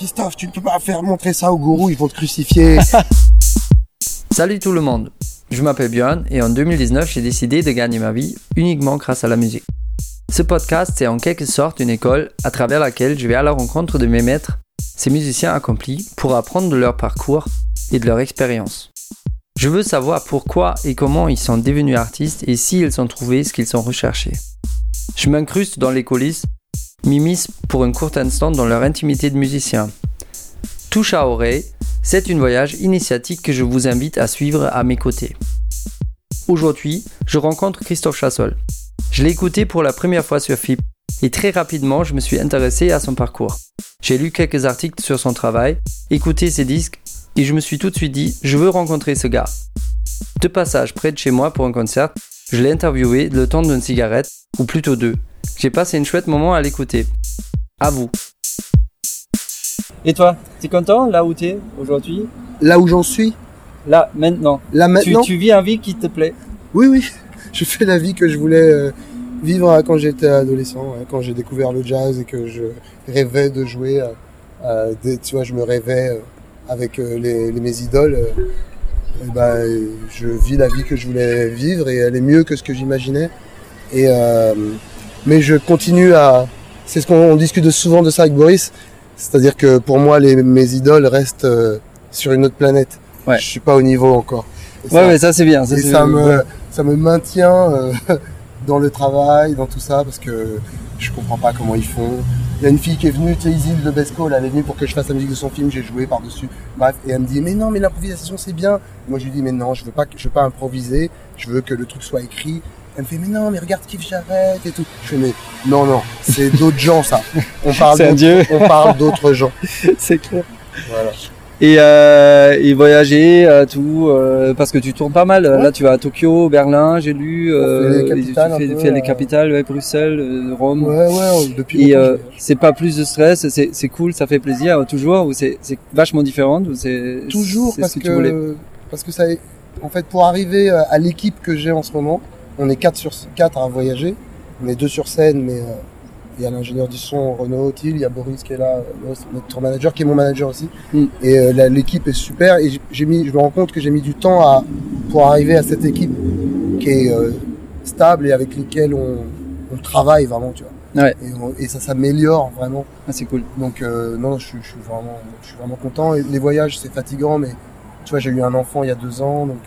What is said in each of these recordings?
Christophe, tu ne peux pas faire montrer ça au gourou, ils vont te crucifier. Salut tout le monde, je m'appelle Björn et en 2019 j'ai décidé de gagner ma vie uniquement grâce à la musique. Ce podcast c'est en quelque sorte une école à travers laquelle je vais à la rencontre de mes maîtres, ces musiciens accomplis, pour apprendre de leur parcours et de leur expérience. Je veux savoir pourquoi et comment ils sont devenus artistes et s'ils ont trouvé ce qu'ils ont recherché. Je m'incruste dans les coulisses m'immisce pour un court instant dans leur intimité de musicien. Touche à oreille, c'est une voyage initiatique que je vous invite à suivre à mes côtés. Aujourd'hui, je rencontre Christophe Chassol. Je l'ai écouté pour la première fois sur FIP et très rapidement je me suis intéressé à son parcours. J'ai lu quelques articles sur son travail, écouté ses disques et je me suis tout de suite dit je veux rencontrer ce gars. De passage près de chez moi pour un concert, je l'ai interviewé le temps d'une cigarette, ou plutôt deux, j'ai passé une chouette moment à l'écouter. À vous. Et toi, t'es content là où t'es aujourd'hui Là où j'en suis Là, maintenant. Là maintenant tu, vis un vie qui te plaît Oui, oui. Je fais la vie que je voulais euh, vivre quand j'étais adolescent, quand j'ai découvert le jazz et que je rêvais de jouer. tu vois, je me rêvais euh, avec euh, les, mes idoles. Et ben, je vis la vie que je voulais vivre et elle est mieux que ce que j'imaginais. Et mais je continue à. C'est ce qu'on discute souvent de ça avec Boris. C'est-à-dire que pour moi, les, mes idoles restent euh, sur une autre planète. Ouais. Je suis pas au niveau encore. ouais, mais ça c'est bien. Ça, et ça me, ça me maintient euh, dans le travail, dans tout ça, parce que je comprends pas comment ils font. Il y a une fille qui est venue, tu sais, Isil de Besco, elle est venue pour que je fasse la musique de son film, j'ai joué par-dessus. Bref, et elle me dit, mais non, mais l'improvisation c'est bien. moi je lui dis, mais non, je veux pas, je veux pas improviser, je veux que le truc soit écrit, elle me fait, mais non, mais regarde Kif Jarrett et tout. Je fais, mais non, non, c'est d'autres gens, ça. On parle on parle d'autres gens. c'est clair. Voilà. Et, euh, et voyager, euh, tout, euh, parce que tu tournes pas mal. Là, tu vas à Tokyo, Berlin, j'ai lu. Euh, les capitales, tu fais, les capitales, ouais, Bruxelles, Rome. Ouais, ouais, depuis. Et c'est pas plus de stress, c'est cool, ça fait plaisir, toujours, ou c'est vachement différent, ou c'est. Toujours, parce que, que parce que ça, en fait, pour arriver à l'équipe que j'ai en ce moment, on est 4 sur 4 à voyager. On est deux sur scène, mais euh, il y a l'ingénieur du son Renaud il y a Boris qui est là, notre tour manager, qui est mon manager aussi. Mm. Et euh, l'équipe est super. Et j'ai mis, je me rends compte que j'ai mis du temps à, pour arriver à cette équipe qui est euh, stable et avec laquelle on, travaille vraiment, tu vois. Ouais. Et, ça s'améliore vraiment. Ah, c'est cool. Donc non, je, je, suis vraiment, je suis vraiment content. Et les voyages, c'est fatigant, mais tu vois, j'ai eu un enfant il y a deux ans, donc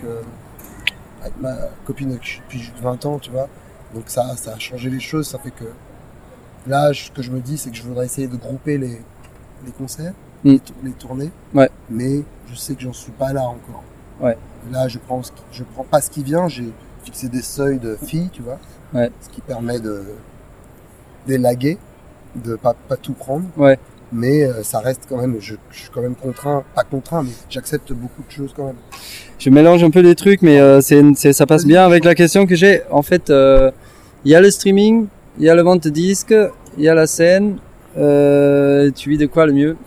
avec ma copine depuis 20 ans, tu vois. Donc ça, ça a changé les choses. Ça fait que là, ce que je me dis, c'est que je voudrais essayer de grouper les, les concerts, mm. les, tournées. Ouais. Mais je sais que j'en suis pas là encore. Ouais. Là, je prends, je prends pas ce qui vient. J'ai fixé des seuils de filles, tu vois. Ouais. Ce qui permet de d'élaguer, de pas, pas tout prendre. Ouais mais euh, ça reste quand même, je, suis quand même contraint, pas contraint, mais j'accepte beaucoup de choses quand même. Je mélange un peu les trucs, mais euh, c'est, ça passe bien avec la question que j'ai. En fait, euh, il y a le streaming, il y a le vente de disques, il y a la scène. tu vis de quoi le mieux?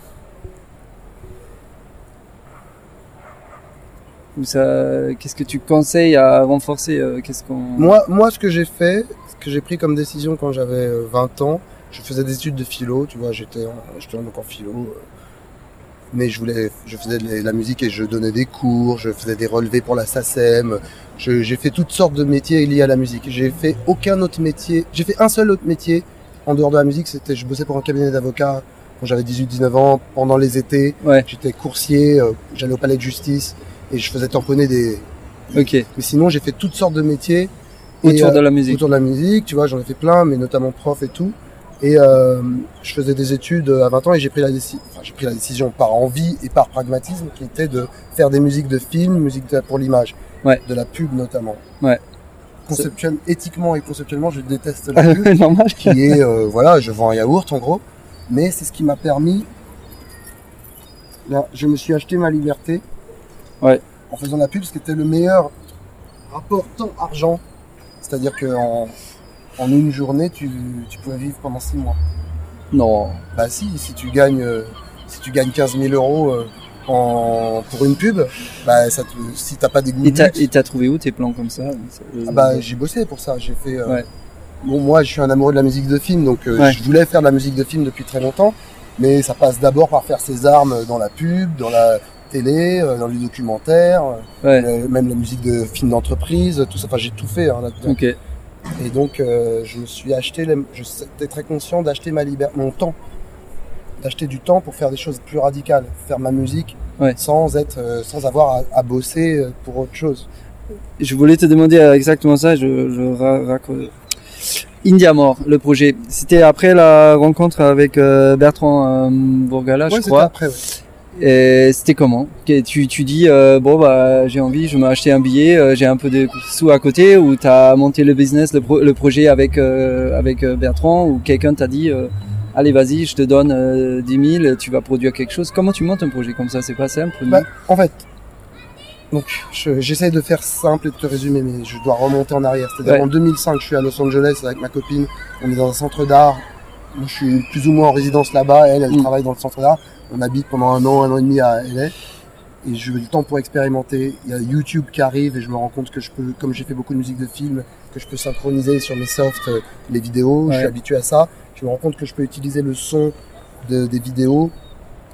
Qu'est-ce que tu conseilles à renforcer Qu'est-ce qu'on Moi, moi, ce que j'ai fait, ce que j'ai pris comme décision quand j'avais 20 ans, je faisais des études de philo, tu vois, j'étais j'étais donc en philo. Euh, mais je voulais, je faisais de la musique et je donnais des cours, je faisais des relevés pour la SACEM. J'ai fait toutes sortes de métiers liés à la musique. J'ai fait aucun autre métier. J'ai fait un seul autre métier en dehors de la musique. C'était, je bossais pour un cabinet d'avocats quand j'avais 18-19 ans, pendant les étés. Ouais. J'étais coursier, euh, j'allais au palais de justice et je faisais tamponner des. Ok. Mais sinon, j'ai fait toutes sortes de métiers. Autour de la musique. Autour de la musique, tu vois, j'en ai fait plein, mais notamment prof et tout. Et euh, je faisais des études à 20 ans et j'ai pris la décision, enfin, pris la décision par envie et par pragmatisme qui était de faire des musiques de film, musique pour l'image, ouais. de la pub notamment. Ouais. Conceptuel, éthiquement et conceptuellement, je déteste la pub, Normal. qui est euh, voilà, je vends un yaourt en gros, mais c'est ce qui m'a permis. Là, je me suis acheté ma liberté. Ouais. En faisant la pub, ce qui était le meilleur rapport temps-argent. C'est-à-dire que en, en une journée, tu, tu pouvais vivre pendant six mois. Non. Bah si, si tu gagnes, euh, si tu gagnes 15 000 euros euh, en, pour une pub, bah ça te, si t'as pas des goûts. Et t'as trouvé où tes plans comme ça? Ah Bah j'ai bossé pour ça. J'ai fait. Euh, bon, moi, je suis un amoureux de la musique de film, donc je voulais faire de la musique de film depuis très longtemps. Mais ça passe d'abord par faire ses armes dans la pub, dans la télé, dans les documentaires, Ouais. euh, même la musique de films d'entreprise, tout ça. Enfin, j'ai tout fait hein, là-dedans. Ok. Et donc, euh, je me suis acheté, les- j'étais très conscient d'acheter ma liberté, mon temps, d'acheter du temps pour faire des choses plus radicales, faire ma musique Ouais. sans être, euh, sans avoir à, à bosser euh, pour autre chose. Je voulais te demander euh, exactement ça. Je, je ra- raccro- India Mort, le projet. C'était après la rencontre avec Bertrand Bourgala, Ouais, je crois. après. ouais. Et c'était comment? Tu, tu dis euh, bon bah j'ai envie, je vais m'acheter un billet, euh, j'ai un peu de sous à côté, ou t'as monté le business, le, pro- le projet avec euh, avec Bertrand, ou quelqu'un t'a dit allez vas-y, je te donne euh, 10 000, tu vas produire quelque chose? Comment tu montes un projet comme ça? C'est pas simple. Bah, en fait, donc je- j'essaye de faire simple et de te résumer, mais je dois remonter en arrière. C'est-à-dire Ouais. en 2005, je suis à Los Angeles avec ma copine. On est dans un centre d'art. Moi, je suis plus ou moins en résidence là-bas. Elle, elle Mm. travaille dans le centre d'art. On habite pendant un an, un an et demi à LA. Et j'ai eu le temps pour expérimenter. Il y a YouTube qui arrive et je me rends compte que je peux, comme j'ai fait beaucoup de musique de film, que je peux synchroniser sur mes softs euh, les vidéos. Je suis habitué à ça. Je me rends compte que je peux utiliser le son de, des vidéos,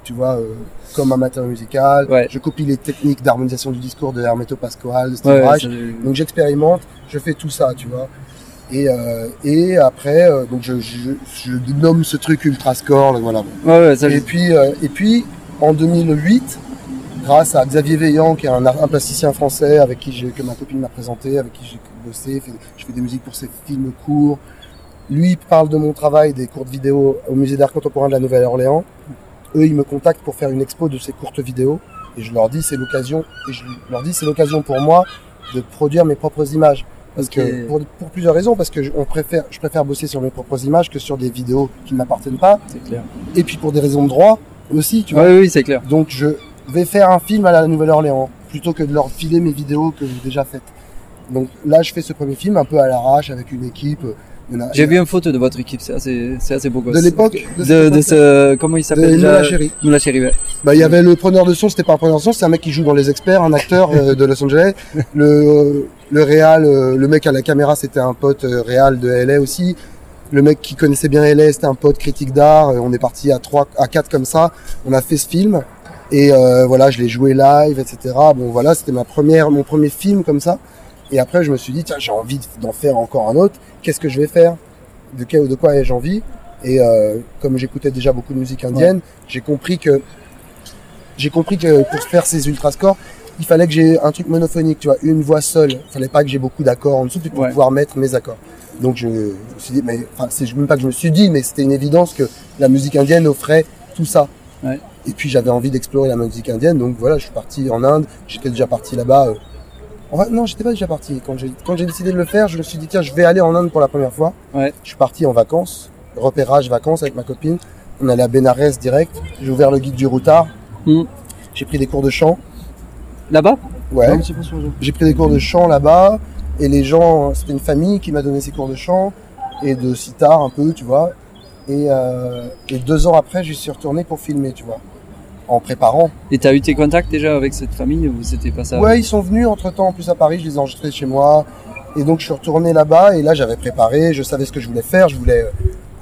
tu vois, euh, comme un matériau musical. Ouais. Je copie les techniques d'harmonisation du discours de Hermeto Pascoal, de Steve Ouais, Reich. Donc j'expérimente, je fais tout ça, tu vois. Et, euh, et après, euh, donc je, je, je nomme ce truc ultra score, voilà. ouais, ouais, ça, Et puis, euh, et puis, en 2008, grâce à Xavier Veillant, qui est un, un plasticien français avec qui j'ai, que ma copine m'a présenté, avec qui j'ai bossé, fait- je fais des musiques pour ses films courts. Lui il parle de mon travail, des courtes vidéos au musée d'art contemporain de la Nouvelle-Orléans. Eux, ils me contactent pour faire une expo de ces courtes vidéos. Et je leur dis, c'est l'occasion, et je leur dis, c'est l'occasion pour moi de produire mes propres images. Parce que, pour, pour plusieurs raisons, parce que je, on préfère, je préfère bosser sur mes propres images que sur des vidéos qui ne m'appartiennent pas. c'est clair. Et puis pour des raisons de droit aussi, tu vois. Ouais, oui, c'est clair. Donc je vais faire un film à la Nouvelle-Orléans plutôt que de leur filer mes vidéos que j'ai déjà faites. Donc là, je fais ce premier film un peu à l'arrache avec une équipe. A- J'ai vu une photo de votre équipe, c'est assez, c'est assez beau gosse. de l'époque De, de ce, comment il s'appelle Noula déjà Chérie. Moula Chérie, ouais. Bah, il y avait le preneur de son, c'était pas un preneur de son, c'est un mec qui joue dans Les Experts, un acteur euh, de Los Angeles. Le, le réal, euh, le mec à la caméra, c'était un pote euh, réal de LA aussi. Le mec qui connaissait bien LA, c'était un pote critique d'art. Euh, On est parti à trois, à quatre comme ça. On a fait ce film. Et euh, voilà, je l'ai joué live, etc. Bon, voilà, c'était ma première, mon premier film comme ça. Et après, je me suis dit, tiens, j'ai envie d'en faire encore un autre. Qu'est-ce que je vais faire? De quel, de quoi ai-je envie? Et euh, comme j'écoutais déjà beaucoup de musique indienne, j'ai compris que j'ai compris que pour faire ces ultra scores, il fallait que j'ai un truc monophonique, tu vois, une voix seule. Il fallait pas que j'ai beaucoup d'accords en dessous pour Ouais. pouvoir mettre mes accords. Donc je, je me suis dit, mais enfin, c'est même pas que je me suis dit, mais c'était une évidence que la musique indienne offrait tout ça. Ouais. Et puis j'avais envie d'explorer la musique indienne, donc voilà, je suis parti en Inde. J'étais déjà parti là-bas. euh. En fait, non, j'étais pas déjà parti. Quand j'ai quand j'ai décidé de le faire, je me suis dit tiens, je vais aller en Inde pour la première fois. Ouais. Je suis parti en vacances, repérage vacances avec ma copine. On allait à Benares direct. J'ai ouvert le guide du routard. Hmm. J'ai pris des cours de chant. Là-bas? Ouais. Non, c'est pas sur le jeu. J'ai pris des cours de chant là-bas. Et les gens, c'était une famille qui m'a donné ces cours de chant et de sitar un peu, tu vois. Et, euh, et deux ans après, j'y suis retourné pour filmer, tu vois, en préparant. Et t'as eu tes contacts déjà avec cette famille ou c'était pas ça? Ouais, ils sont venus entre temps en plus à Paris, je les ai enregistrés chez moi. Et donc je suis retourné là-bas et là j'avais préparé, je savais ce que je voulais faire, je voulais euh,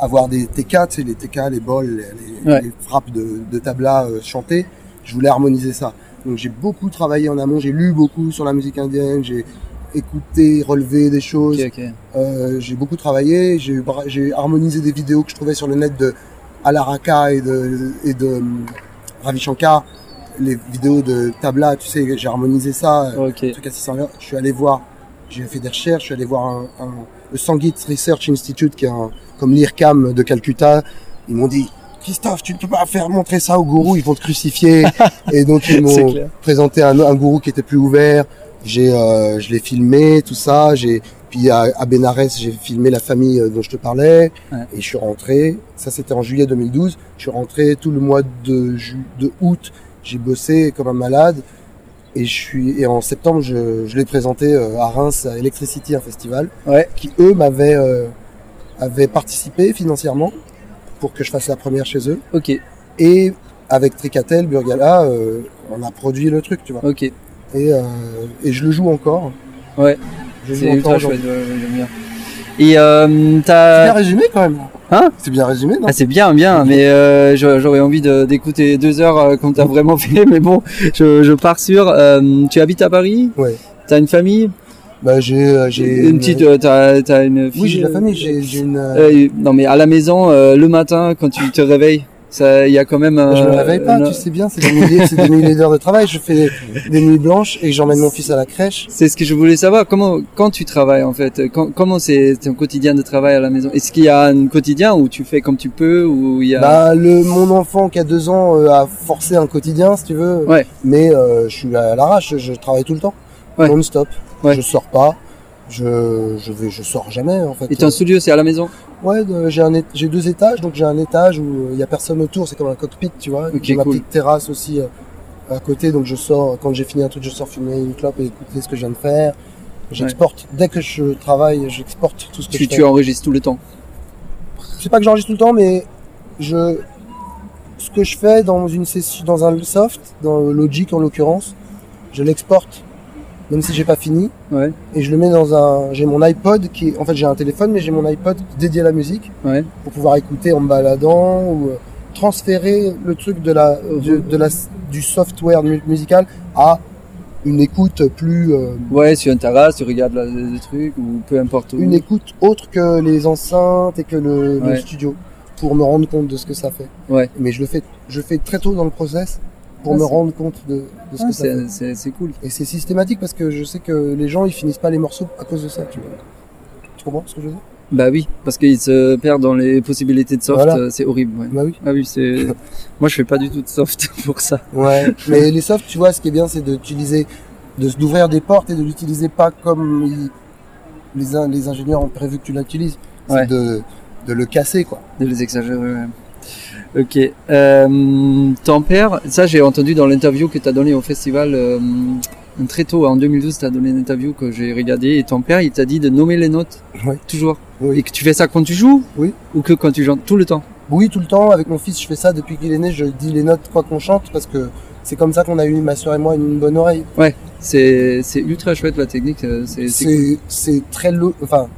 avoir des TK, tu sais, les TK, les bols, les, les- Ouais. les frappes de, de tabla euh, chantées. Je voulais harmoniser ça. Donc j'ai beaucoup travaillé en amont, j'ai lu beaucoup sur la musique indienne, j'ai écouté, relevé des choses. Euh, j'ai beaucoup travaillé, j'ai harmonisé des vidéos que je trouvais sur le net de Alaraka et de, et de hum, Ravi Shankar, les vidéos de Tabla, tu sais, j'ai harmonisé ça, euh, Ok. un truc à 600 heures. Je suis allé voir, j'ai fait des recherches, je suis allé voir un, un- le Sangeet Research Institute, qui est un, comme l'IRCAM de Calcutta. Ils m'ont dit, Christophe, tu ne peux pas faire montrer ça au gourou, ils vont te crucifier. et donc ils m'ont présenté un, un gourou qui était plus ouvert. J'ai, euh, je l'ai filmé, tout ça. J'ai, puis à, à Benares, j'ai filmé la famille euh, dont je te parlais. Ouais. Et je suis rentré. Ça, c'était en juillet 2012. Je suis rentré tout le mois de, ju- de août. J'ai bossé comme un malade. Et je suis, et en septembre, je, je l'ai présenté euh, à Reims à Electricity, un festival. Ouais. Qui eux m'avaient, euh, avaient participé financièrement pour que je fasse la première chez eux. Ok, Et avec Tricatel, Burgala, euh, on a produit le truc, tu vois. ok. Et, euh, et je le joue encore. Ouais. Je joue C'est encore ultra chouette, ouais, ouais, j'aime bien. Et euh, C'est bien t'as... résumé quand même. Hein C'est bien résumé, non Ah, c'est bien, bien, mais euh, j'a- j'aurais envie de- d'écouter deux heures euh, quand t'as vraiment fait, mais bon, je, je pars sur. euh, tu habites à Paris? Ouais. T'as une famille? Bah, j'ai, euh, j'ai Une petite. T'as une fille Oui, j'ai la famille. J'ai, une. non, mais à la maison, le matin, quand tu te réveilles, ça, il y a quand même. je me euh, réveille pas, tu sais bien. C'est des milliers, c'est des milliers d'heures de travail. Je fais des, des nuits blanches et j'emmène mon fils à la crèche. C'est ce que je voulais savoir. Comment, quand tu travailles en fait, quand- comment c'est ton quotidien de travail à la maison? Est-ce qu'il y a un quotidien où tu fais comme tu peux ou il y a Bah, le, mon enfant qui a deux ans euh, a forcé un quotidien, si tu veux. Ouais. Mais euh, je suis à l'arrache. Je travaille tout le temps, Ouais. non-stop. Ouais. Je sors pas. Je, je vais, je sors jamais en fait. Et ton studio, c'est à la maison? Ouais, j'ai un, j'ai deux étages, donc j'ai un étage où il y a personne autour, c'est comme un cockpit, tu vois. Ok, j'ai ma petite terrasse aussi euh, à côté, donc je sors quand j'ai fini un truc, je sors fumer une clope et écouter ce que je viens de faire. J'exporte dès que je travaille, j'exporte tout ce que tu, je fais. tu enregistres tout le temps. C'est pas que j'enregistre tout le temps, mais je ce que je fais dans une session, dans un soft, dans Logic en l'occurrence, je l'exporte, même si j'ai pas fini, Ouais. et je le mets dans un. J'ai mon iPod qui, est- en fait, j'ai un téléphone, mais j'ai mon iPod dédié à la musique Ouais. pour pouvoir écouter en me baladant ou euh, transférer le truc de la, de, de la du software mu- musical à une écoute plus euh, Ouais, sur une terrasse, tu regardes la- le truc ou peu importe où. une écoute autre que les enceintes et que le, le studio pour me rendre compte de ce que ça fait. Ouais. Mais je le fais, je fais très tôt dans le process pour Ah, me c'est- rendre compte de, de ce Ah, que c'est, c'est, c'est cool. Et c'est systématique parce que je sais que les gens ils finissent pas les morceaux à cause de ça. Tu, comprends ce que je veux dire? Bah oui, parce qu'ils se perdent dans les possibilités de soft, Voilà. euh, c'est horrible. Ouais. Bah oui. Ah oui, c'est. Moi, je fais pas du tout de soft pour ça. Ouais. Mais les softs, tu vois, ce qui est bien, c'est d'utiliser, de d'ouvrir des portes et de l'utiliser pas comme ils- les, les ingénieurs ont prévu que tu l'utilises. C'est Ouais. de, de le casser, quoi. De les exagérer. ouais. Ok. Euh, ton père, ça j'ai entendu dans l'interview que tu as donné au festival euh, très tôt, en 2012, tu as donné une interview que j'ai regardée et ton père il t'a dit de nommer les notes. Ouais. Toujours. Oui. Et que tu fais ça quand tu joues Oui. Ou que quand tu chantes tout le temps? Oui, tout le temps, avec mon fils, je fais ça depuis qu'il est né, je dis les notes quoi qu'on chante parce que c'est comme ça qu'on a eu, ma soeur et moi, une bonne oreille. C'est c'est ultra chouette la technique. euh, C'est très lo- enfin,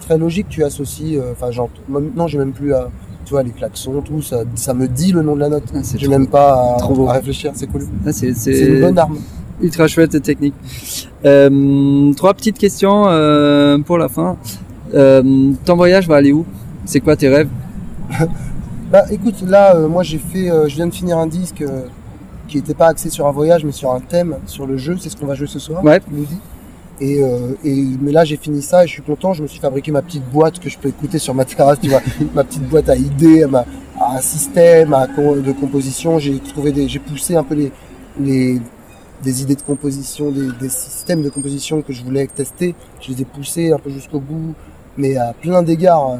très logique, tu associes, euh, enfin, j'entends, moi, maintenant, j'ai même plus à, tu vois, les klaxons, tout, ça, ça me dit le nom de la note. Ah, c'est J'ai trop- même pas à, à réfléchir, c'est cool. ah, c'est- C'est c'est une bonne arme. ultra chouette technique. Euh, trois petites questions euh, pour la fin. Euh, ton voyage va aller où? C'est quoi tes rêves? Bah écoute, là, moi j'ai fait, je viens de finir un disque qui n'était pas axé sur un voyage, mais sur un thème, sur le jeu. C'est ce qu'on va jouer ce soir. Ouais. Et, euh, et mais là j'ai fini ça et je suis content. Je me suis fabriqué ma petite boîte que je peux écouter sur ma terrasse, tu vois, ma petite boîte à idées, à, ma, à un système, à de composition. J'ai trouvé des, j'ai poussé un peu les, les des idées de composition, des, des systèmes de composition que je voulais tester. Je les ai poussés un peu jusqu'au bout, mais à plein d'égards. hein.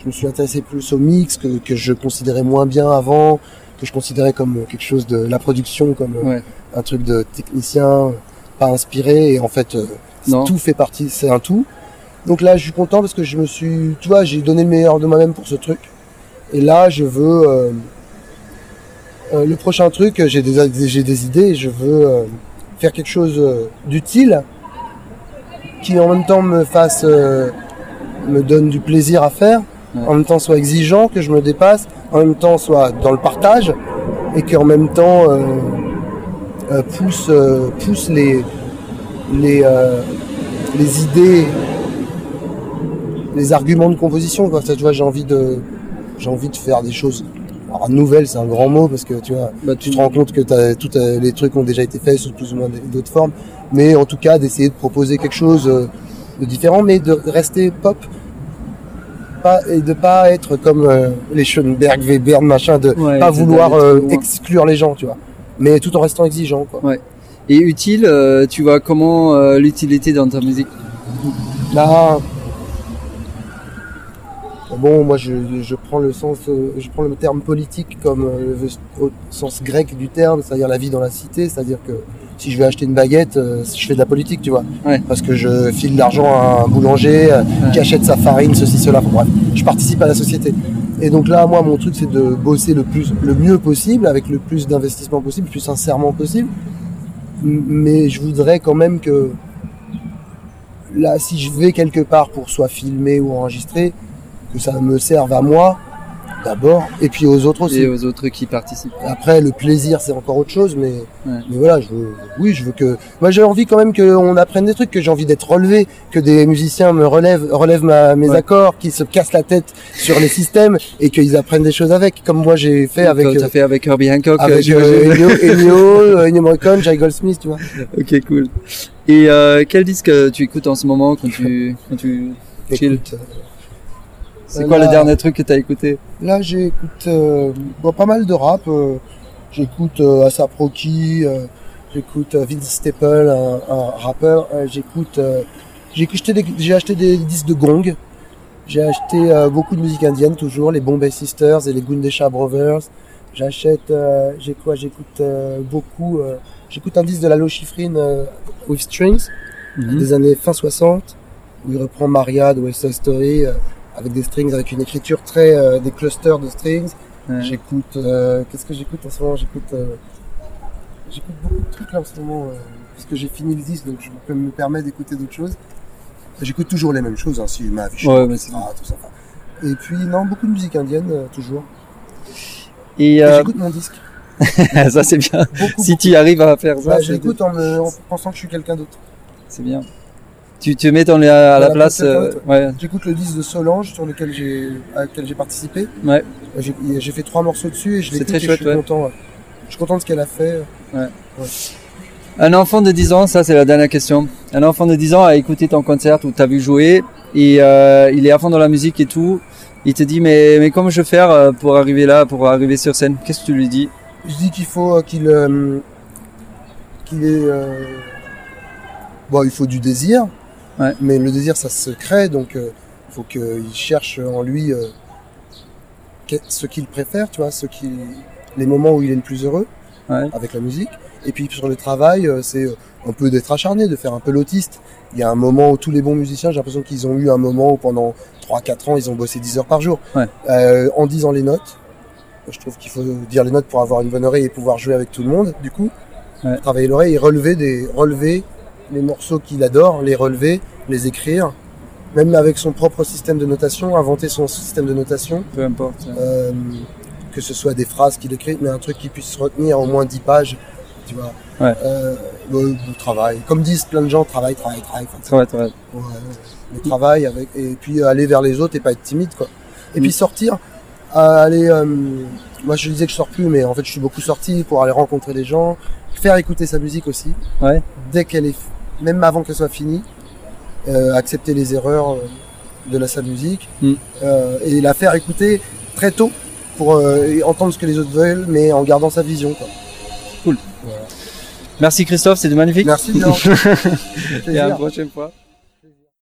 Je me suis intéressé plus au mix que, que je considérais moins bien avant, que je considérais comme quelque chose de la production, comme euh, Ouais. un truc de technicien, euh, pas inspiré. Et en fait, Non. tout fait partie, c'est un tout. Donc là, je suis content parce que je me suis, tu vois, j'ai donné le meilleur de moi-même pour ce truc. Et là, je veux euh, euh, le prochain truc. J'ai des, j'ai des idées. Je veux euh, faire quelque chose d'utile qui en même temps me fasse, me donne du plaisir à faire, Ouais. en même temps soit exigeant, que je me dépasse, en même temps soit dans le partage et qu'en même temps pousse, pousse les les euh, les idées, les arguments de composition. Quoi. Ça, tu vois, j'ai envie de j'ai envie de faire des choses. Alors, nouvelles, c'est un grand mot parce que tu vois, Bah, tu te rends compte que t'as- tout euh, les trucs ont déjà été faits sous plus ou moins d'autres formes, mais en tout cas d'essayer de proposer quelque chose euh, de différent, mais de rester pop, pas et de pas être comme euh, les Schoenberg, Weber, machin, de Ouais, pas vouloir euh, exclure les gens, tu vois, mais tout en restant exigeant, quoi. Et utile, euh, tu vois comment euh, l'utilité dans ta musique? Là, bon, moi je, je prends le sens, euh, je prends le terme politique comme le- au sens grec du terme, c'est-à-dire la vie dans la cité, c'est-à-dire que si je vais acheter une baguette, je fais de la politique, tu vois, Ouais. parce que je file de l'argent à un boulanger qui achète sa farine, ceci, cela, Enfin, bref, je participe à la société. Et donc là, moi, mon truc, c'est de bosser le plus, le mieux possible, avec le plus d'investissement possible, le plus sincèrement possible. Mais je voudrais quand même que là, si je vais quelque part pour soit filmer ou enregistrer, que ça me serve à moi d'abord, et puis aux autres aussi. Et aux autres qui participent. Après, le plaisir, c'est encore autre chose, mais, Ouais. mais voilà, je veux, oui, je veux que, moi, j'ai envie quand même qu'on apprenne des trucs, que j'ai envie d'être relevé, que des musiciens me relèvent, relèvent ma, mes Ouais. accords, qu'ils se cassent la tête sur les systèmes et qu'ils apprennent des choses avec, comme moi j'ai fait avec, Comme euh, fait avec Herbie Hancock, euh, avec j'imagine. euh, Ennio, Ennio, euh, Ennio Morricone, Goldsmith, tu vois. Ok, cool. Et euh, quel disque euh, tu écoutes en ce moment quand tu, quand tu chill? euh, C'est quoi le dernier truc que t'as écouté Là, j'écoute euh, bon, pas mal de rap. euh, j'écoute euh, Asap Rocky, euh, j'écoute euh, Vince Staple, un, un rappeur. euh, j'écoute, euh, j'ai acheté des, j'ai acheté des disques de gong. J'ai acheté euh, beaucoup de musique indienne toujours, les Bombay Sisters et les Gundesha Brothers. J'achète, euh, j'ai quoi J'écoute euh, beaucoup. euh, j'écoute un disque de Lalo Schifrin euh, with Strings Mhm. des années fin 60 où il reprend Maria de West Side Story euh, avec des strings, avec une écriture très euh, des clusters de strings. Ouais. J'écoute, euh, qu'est-ce que j'écoute en ce moment? J'écoute, euh, j'écoute beaucoup de trucs là en ce moment euh, parce que j'ai fini le disque donc je peux me permettre d'écouter d'autres choses. J'écoute toujours les mêmes choses, hein, si ma vie, Ouais, mais c'est ah, tout ça. Et puis non, beaucoup de musique indienne euh, toujours. Et Et euh, J'écoute mon disque. ça c'est bien. Beaucoup. Si tu arrives à faire ça, c'est- j'écoute en, me- en pensant que je suis quelqu'un d'autre. c'est bien. Tu te mets dans les- à la la place. euh, ouais. J'écoute le disque de Solange sur lequel j'ai, à lequel j'ai participé. Ouais. J'ai j'ai fait trois morceaux dessus et je C'est l'écoute très et je chouette, suis ouais. content. Je suis content de ce qu'elle a fait. Un enfant de 10 ans, ça c'est la dernière question. Un enfant de 10 ans a écouté ton concert ou t'as vu jouer et euh, il est à fond dans la musique et tout. Il te dit mais mais comment je vais faire euh, pour arriver là, pour arriver sur scène? Qu'est-ce que tu lui dis? Je dis qu'il faut qu'il euh, qu'il ait bon, il faut du désir. Ouais. Mais le désir, ça se crée, donc euh, il faut qu'il cherche en lui euh, ce qu'il préfère, tu vois, ce qui, les moments où il est le plus heureux Ouais. avec la musique. Et puis sur le travail, euh, c'est un peu d'être acharné, de faire un peu l'autiste. Il y a un moment où tous les bons musiciens, j'ai l'impression qu'ils ont eu un moment où pendant 3-4 ans, ils ont bossé 10 heures par jour. Ouais. Euh, en disant les notes, je trouve qu'il faut dire les notes pour avoir une bonne oreille et pouvoir jouer avec tout le monde, du coup. Ouais. Travailler l'oreille et relever des, relever les morceaux qu'il adore, les relever, les écrire. Même avec son propre système de notation, inventer son système de notation. Peu importe. Euh, que ce soit des phrases qu'il écrit, mais un truc qui puisse retenir au moins 10 pages, tu vois. Ouais. Euh, le, le travail. Comme disent plein de gens, travail, travail, travail. Vrai. Ouais, le travail avec et puis aller vers les autres et pas être timide quoi. Et Mm. puis sortir, euh, aller. euh, moi je disais que je sors plus, mais en fait je suis beaucoup sorti pour aller rencontrer des gens, faire écouter sa musique aussi. Ouais. Dès qu'elle est, même avant qu'elle soit finie, euh, accepter les erreurs euh, de la sa musique Mm. euh, et la faire écouter très tôt pour euh, entendre ce que les autres veulent, mais en gardant sa vision. Quoi. Merci Christophe, c'était magnifique. Merci Georges. Et à la prochaine fois.